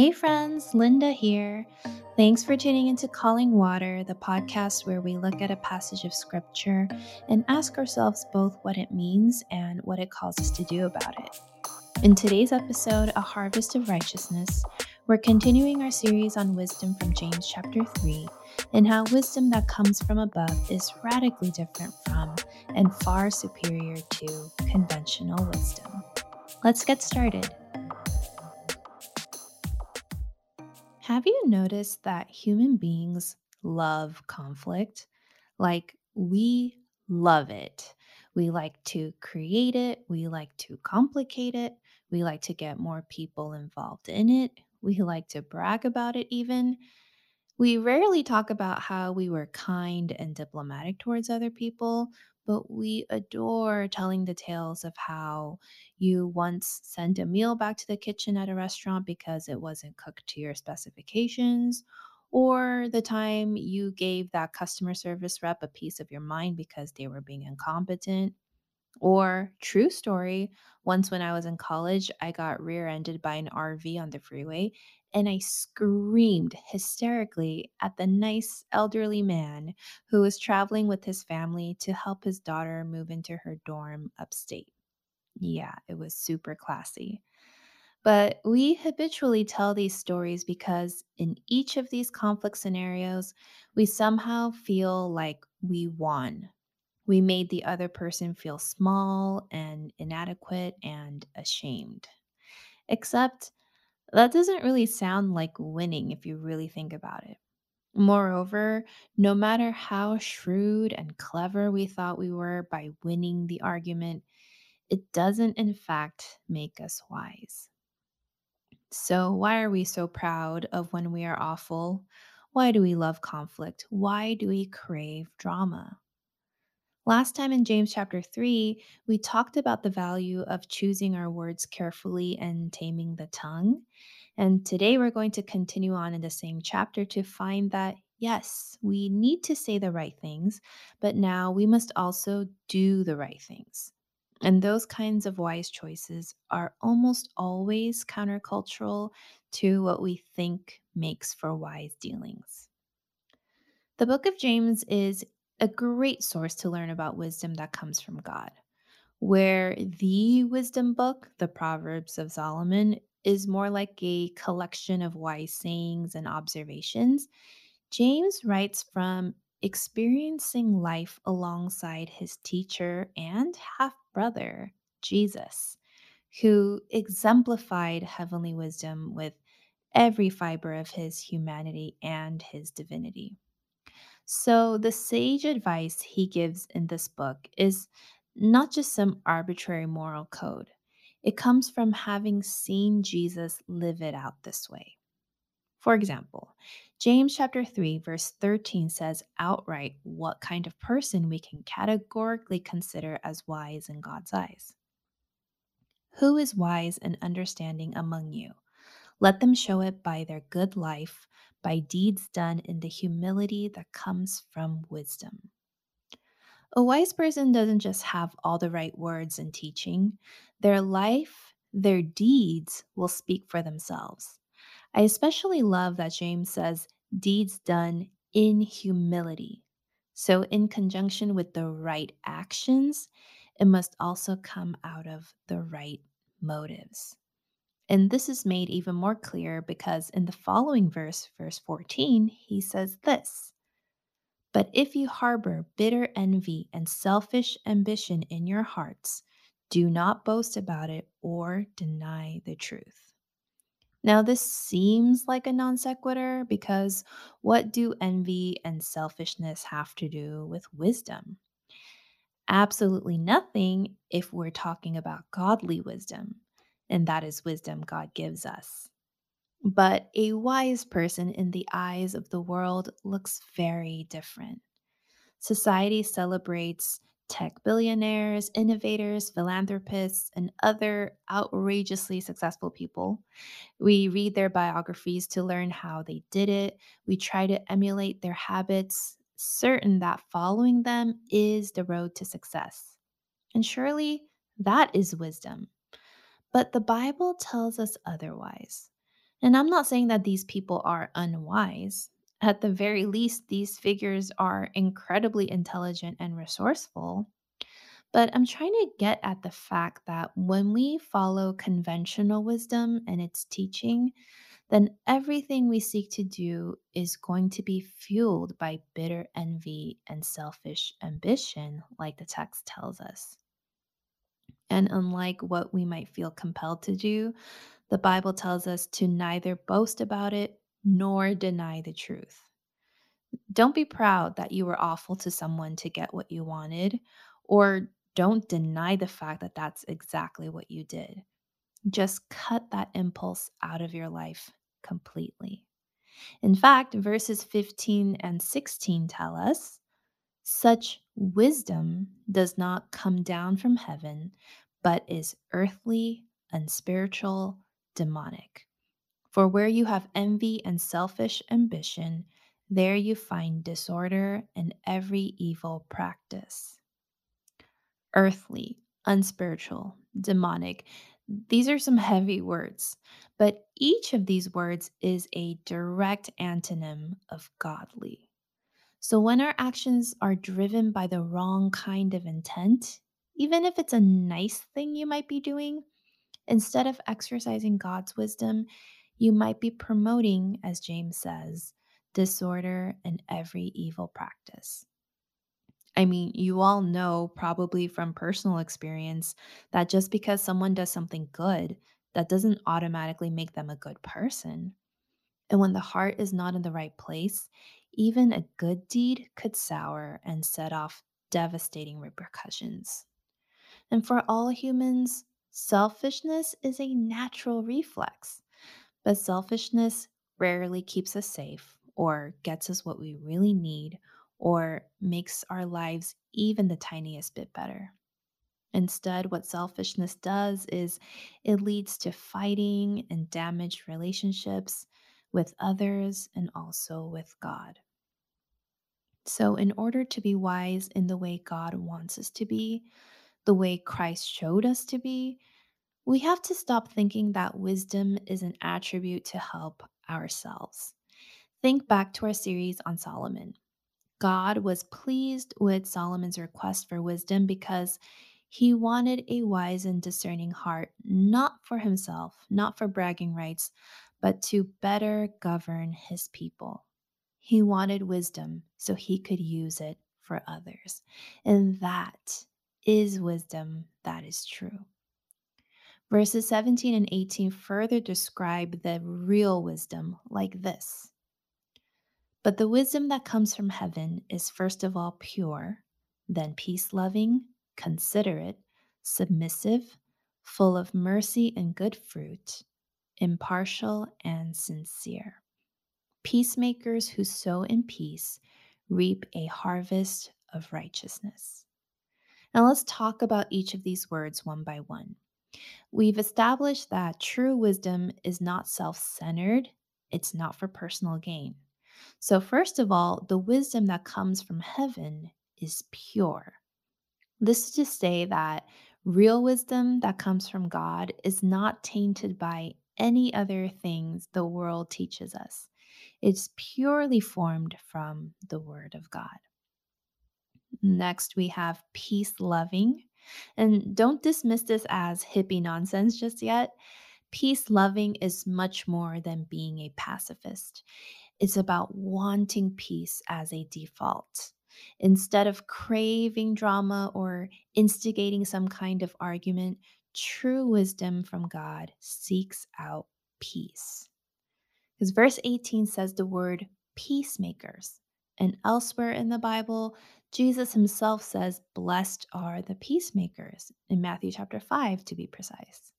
Hey friends, Linda here. Thanks for tuning into Calling Water, the podcast where we look at a passage of scripture and ask ourselves both what it means and what it calls us to do about it. In today's episode, A Harvest of Righteousness, we're continuing our series on wisdom from James chapter 3 and how wisdom that comes from above is radically different from and far superior to conventional wisdom. Let's get started. Have you noticed that human beings love conflict? Like, we love it. We like to create it, we like to complicate it, we like to get more people involved in it, we like to brag about it, even. We rarely talk about how we were kind and diplomatic towards other people, but we adore telling the tales of how you once sent a meal back to the kitchen at a restaurant because it wasn't cooked to your specifications, or the time you gave that customer service rep a piece of your mind because they were being incompetent. Or, true story, once when I was in college, I got rear ended by an RV on the freeway and I screamed hysterically at the nice elderly man who was traveling with his family to help his daughter move into her dorm upstate. Yeah, it was super classy. But we habitually tell these stories because in each of these conflict scenarios, we somehow feel like we won we made the other person feel small and inadequate and ashamed. Except that doesn't really sound like winning if you really think about it. Moreover, no matter how shrewd and clever we thought we were by winning the argument, it doesn't in fact make us wise. So, why are we so proud of when we are awful? Why do we love conflict? Why do we crave drama? Last time in James chapter 3, we talked about the value of choosing our words carefully and taming the tongue. And today we're going to continue on in the same chapter to find that, yes, we need to say the right things, but now we must also do the right things. And those kinds of wise choices are almost always countercultural to what we think makes for wise dealings. The book of James is a great source to learn about wisdom that comes from God. Where the wisdom book, the Proverbs of Solomon, is more like a collection of wise sayings and observations, James writes from experiencing life alongside his teacher and half brother, Jesus, who exemplified heavenly wisdom with every fiber of his humanity and his divinity. So, the sage advice he gives in this book is not just some arbitrary moral code, it comes from having seen Jesus live it out this way. For example, James chapter 3 verse 13 says outright what kind of person we can categorically consider as wise in God's eyes. Who is wise and understanding among you? Let them show it by their good life, by deeds done in the humility that comes from wisdom. A wise person doesn't just have all the right words and teaching, their life, their deeds will speak for themselves. I especially love that James says deeds done in humility. So, in conjunction with the right actions, it must also come out of the right motives. And this is made even more clear because in the following verse, verse 14, he says this But if you harbor bitter envy and selfish ambition in your hearts, do not boast about it or deny the truth. Now, this seems like a non sequitur because what do envy and selfishness have to do with wisdom? Absolutely nothing if we're talking about godly wisdom and that is wisdom God gives us. But a wise person in the eyes of the world looks very different. Society celebrates tech billionaires, innovators, philanthropists, and other outrageously successful people. We read their biographies to learn how they did it. We try to emulate their habits, certain that following them is the road to success. And surely that is wisdom. But the Bible tells us otherwise. And I'm not saying that these people are unwise. At the very least, these figures are incredibly intelligent and resourceful. But I'm trying to get at the fact that when we follow conventional wisdom and its teaching, then everything we seek to do is going to be fueled by bitter envy and selfish ambition, like the text tells us. And unlike what we might feel compelled to do, the Bible tells us to neither boast about it nor deny the truth. Don't be proud that you were awful to someone to get what you wanted, or don't deny the fact that that's exactly what you did. Just cut that impulse out of your life completely. In fact, verses 15 and 16 tell us such wisdom does not come down from heaven, but is earthly, unspiritual, demonic. For where you have envy and selfish ambition, there you find disorder and every evil practice. Earthly, unspiritual, demonic. These are some heavy words, but each of these words is a direct antonym of godly. So when our actions are driven by the wrong kind of intent, even if it's a nice thing you might be doing, instead of exercising God's wisdom, you might be promoting, as James says, disorder and every evil practice. I mean, you all know probably from personal experience that just because someone does something good, that doesn't automatically make them a good person. And when the heart is not in the right place, even a good deed could sour and set off devastating repercussions. And for all humans, selfishness is a natural reflex, but selfishness rarely keeps us safe or gets us what we really need or makes our lives even the tiniest bit better. Instead, what selfishness does is it leads to fighting and damaged relationships with others and also with God. So, in order to be wise in the way God wants us to be, the way Christ showed us to be, we have to stop thinking that wisdom is an attribute to help ourselves. Think back to our series on Solomon. God was pleased with Solomon's request for wisdom because he wanted a wise and discerning heart, not for himself, not for bragging rights, but to better govern his people. He wanted wisdom so he could use it for others. And that is wisdom that is true. Verses 17 and 18 further describe the real wisdom like this But the wisdom that comes from heaven is first of all pure, then peace loving, considerate, submissive, full of mercy and good fruit, impartial and sincere. Peacemakers who sow in peace reap a harvest of righteousness. Now let's talk about each of these words one by one. We've established that true wisdom is not self centered, it's not for personal gain. So, first of all, the wisdom that comes from heaven is pure. This is to say that real wisdom that comes from God is not tainted by any other things the world teaches us. It's purely formed from the Word of God. Next, we have peace loving. And don't dismiss this as hippie nonsense just yet. Peace loving is much more than being a pacifist. It's about wanting peace as a default. Instead of craving drama or instigating some kind of argument, true wisdom from God seeks out peace. Because verse 18 says the word peacemakers. And elsewhere in the Bible, Jesus himself says, Blessed are the peacemakers, in Matthew chapter 5 to be precise.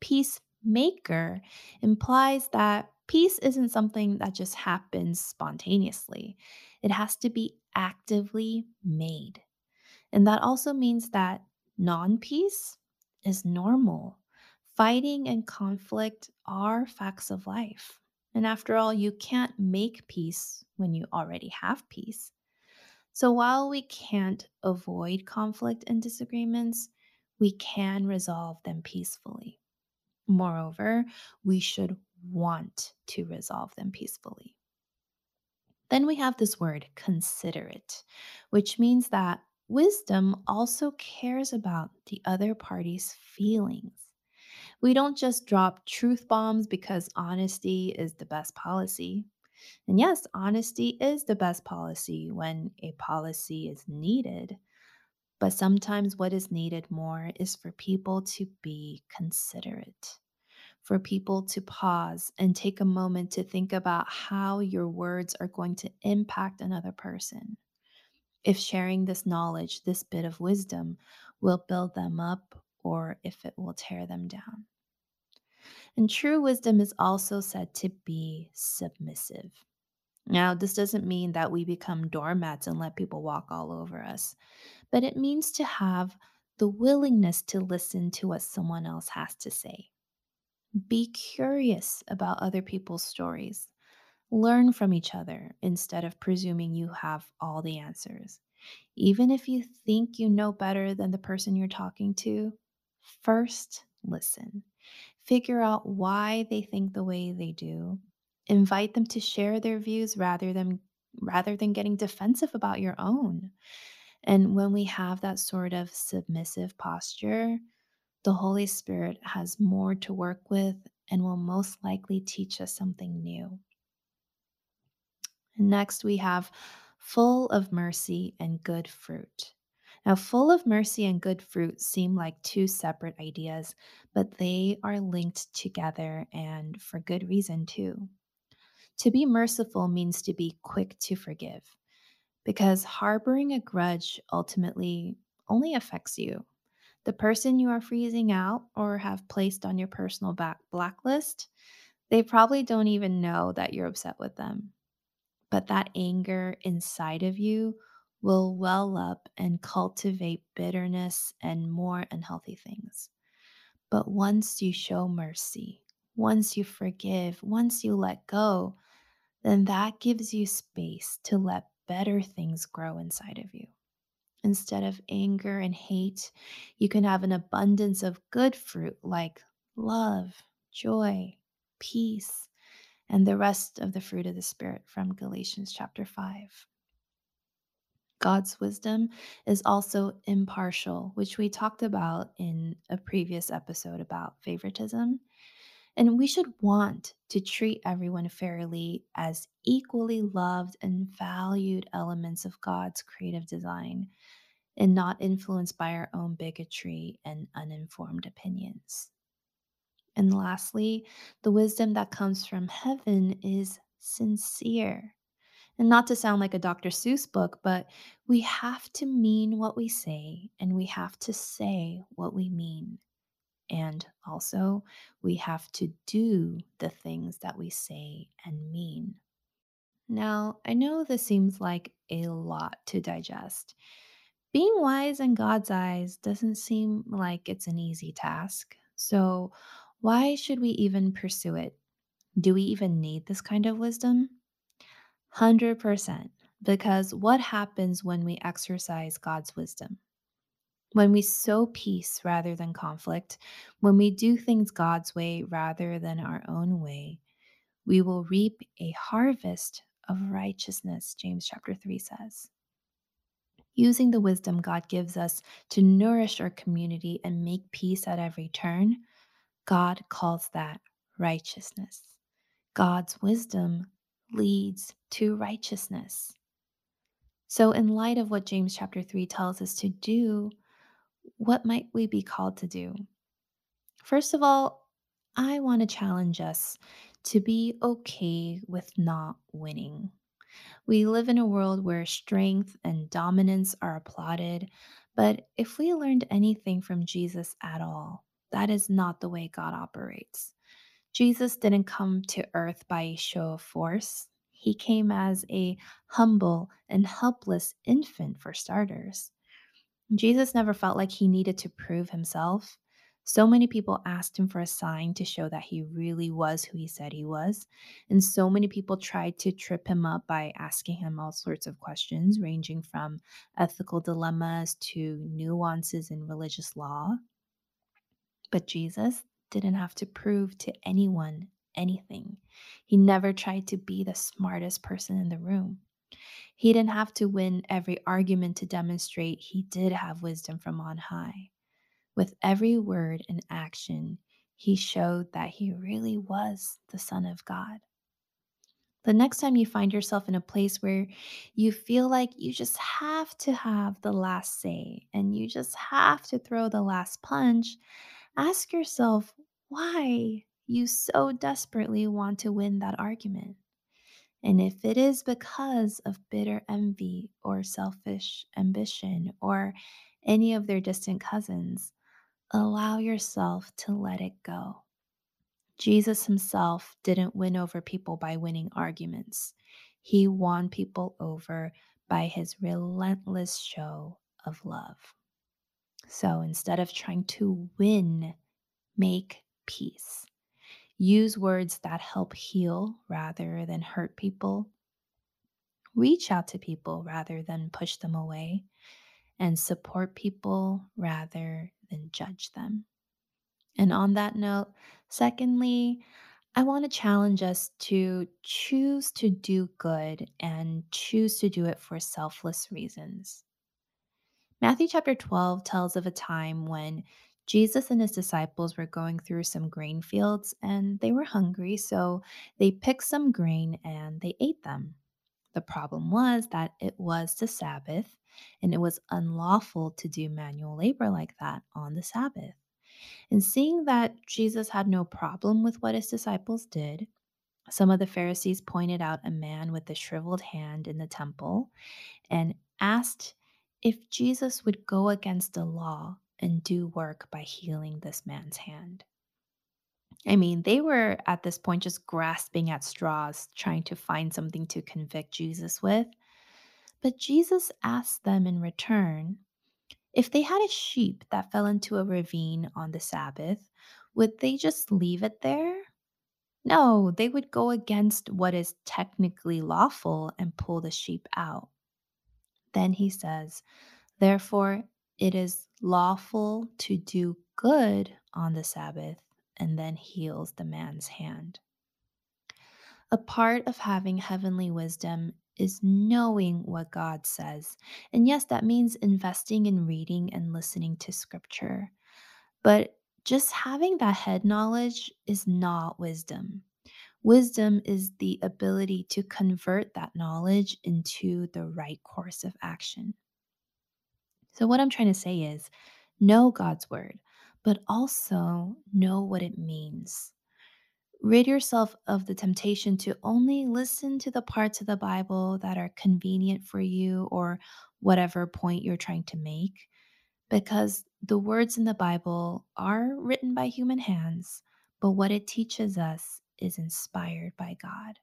Peacemaker implies that peace isn't something that just happens spontaneously, it has to be actively made. And that also means that non peace is normal. Fighting and conflict are facts of life. And after all, you can't make peace when you already have peace. So while we can't avoid conflict and disagreements, we can resolve them peacefully. Moreover, we should want to resolve them peacefully. Then we have this word considerate, which means that wisdom also cares about the other party's feelings. We don't just drop truth bombs because honesty is the best policy. And yes, honesty is the best policy when a policy is needed. But sometimes what is needed more is for people to be considerate, for people to pause and take a moment to think about how your words are going to impact another person. If sharing this knowledge, this bit of wisdom, will build them up or if it will tear them down. And true wisdom is also said to be submissive. Now, this doesn't mean that we become doormats and let people walk all over us, but it means to have the willingness to listen to what someone else has to say. Be curious about other people's stories. Learn from each other instead of presuming you have all the answers. Even if you think you know better than the person you're talking to, first listen. Figure out why they think the way they do. Invite them to share their views rather than rather than getting defensive about your own. And when we have that sort of submissive posture, the Holy Spirit has more to work with and will most likely teach us something new. Next, we have full of mercy and good fruit. Now, full of mercy and good fruit seem like two separate ideas, but they are linked together and for good reason, too. To be merciful means to be quick to forgive because harboring a grudge ultimately only affects you. The person you are freezing out or have placed on your personal back blacklist, they probably don't even know that you're upset with them. But that anger inside of you will well up and cultivate bitterness and more unhealthy things. But once you show mercy, once you forgive, once you let go, then that gives you space to let better things grow inside of you. Instead of anger and hate, you can have an abundance of good fruit like love, joy, peace, and the rest of the fruit of the Spirit from Galatians chapter 5. God's wisdom is also impartial, which we talked about in a previous episode about favoritism. And we should want to treat everyone fairly as equally loved and valued elements of God's creative design and not influenced by our own bigotry and uninformed opinions. And lastly, the wisdom that comes from heaven is sincere. And not to sound like a Dr. Seuss book, but we have to mean what we say and we have to say what we mean. And also, we have to do the things that we say and mean. Now, I know this seems like a lot to digest. Being wise in God's eyes doesn't seem like it's an easy task. So, why should we even pursue it? Do we even need this kind of wisdom? 100%. Because what happens when we exercise God's wisdom? When we sow peace rather than conflict, when we do things God's way rather than our own way, we will reap a harvest of righteousness, James chapter 3 says. Using the wisdom God gives us to nourish our community and make peace at every turn, God calls that righteousness. God's wisdom leads to righteousness. So, in light of what James chapter 3 tells us to do, what might we be called to do? First of all, I want to challenge us to be okay with not winning. We live in a world where strength and dominance are applauded, but if we learned anything from Jesus at all, that is not the way God operates. Jesus didn't come to earth by a show of force. He came as a humble and helpless infant, for starters. Jesus never felt like he needed to prove himself. So many people asked him for a sign to show that he really was who he said he was. And so many people tried to trip him up by asking him all sorts of questions, ranging from ethical dilemmas to nuances in religious law. But Jesus didn't have to prove to anyone anything. He never tried to be the smartest person in the room. He didn't have to win every argument to demonstrate he did have wisdom from on high. With every word and action, he showed that he really was the Son of God. The next time you find yourself in a place where you feel like you just have to have the last say and you just have to throw the last punch, ask yourself why you so desperately want to win that argument. And if it is because of bitter envy or selfish ambition or any of their distant cousins, allow yourself to let it go. Jesus himself didn't win over people by winning arguments. He won people over by his relentless show of love. So instead of trying to win, make peace. Use words that help heal rather than hurt people. Reach out to people rather than push them away. And support people rather than judge them. And on that note, secondly, I want to challenge us to choose to do good and choose to do it for selfless reasons. Matthew chapter 12 tells of a time when Jesus and his disciples were going through some grain fields and they were hungry, so they picked some grain and they ate them. The problem was that it was the Sabbath and it was unlawful to do manual labor like that on the Sabbath. And seeing that Jesus had no problem with what his disciples did, some of the Pharisees pointed out a man with a shriveled hand in the temple and asked if Jesus would go against the law and do work by healing this man's hand. I mean, they were at this point just grasping at straws, trying to find something to convict Jesus with. But Jesus asked them in return if they had a sheep that fell into a ravine on the Sabbath, would they just leave it there? No, they would go against what is technically lawful and pull the sheep out. Then he says, Therefore, it is lawful to do good on the Sabbath, and then heals the man's hand. A part of having heavenly wisdom is knowing what God says. And yes, that means investing in reading and listening to scripture. But just having that head knowledge is not wisdom. Wisdom is the ability to convert that knowledge into the right course of action. So, what I'm trying to say is know God's word, but also know what it means. Rid yourself of the temptation to only listen to the parts of the Bible that are convenient for you or whatever point you're trying to make, because the words in the Bible are written by human hands, but what it teaches us is inspired by God.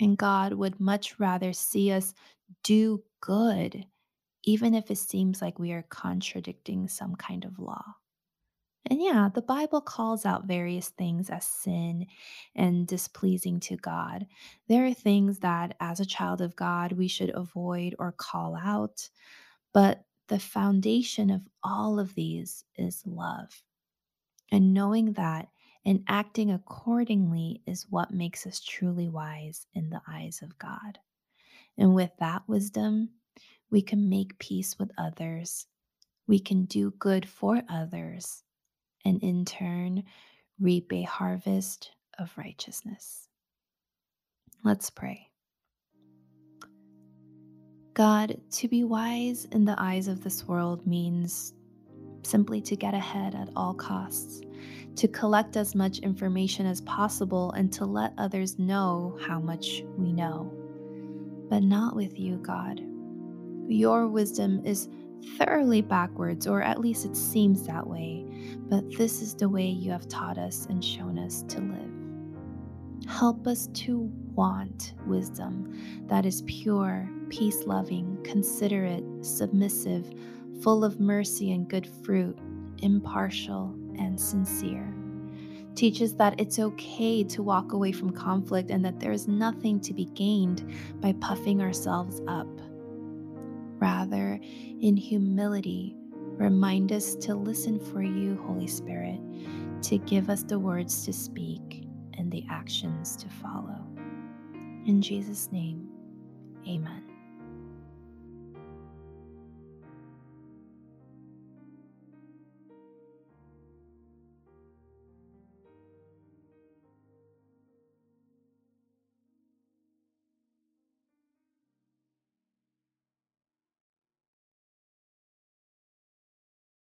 And God would much rather see us do good even if it seems like we are contradicting some kind of law. And yeah, the Bible calls out various things as sin and displeasing to God. There are things that, as a child of God, we should avoid or call out. But the foundation of all of these is love. And knowing that and acting accordingly is what makes us truly wise in the eyes of God. And with that wisdom, we can make peace with others. We can do good for others, and in turn, reap a harvest of righteousness. Let's pray. God, to be wise in the eyes of this world means simply to get ahead at all costs, to collect as much information as possible, and to let others know how much we know. But not with you, God. Your wisdom is thoroughly backwards, or at least it seems that way, but this is the way you have taught us and shown us to live. Help us to want wisdom that is pure, peace loving, considerate, submissive, full of mercy and good fruit, impartial, and sincere. Teach us that it's okay to walk away from conflict and that there is nothing to be gained by puffing ourselves up. Rather, in humility, remind us to listen for you, Holy Spirit, to give us the words to speak and the actions to follow. In Jesus' name, amen.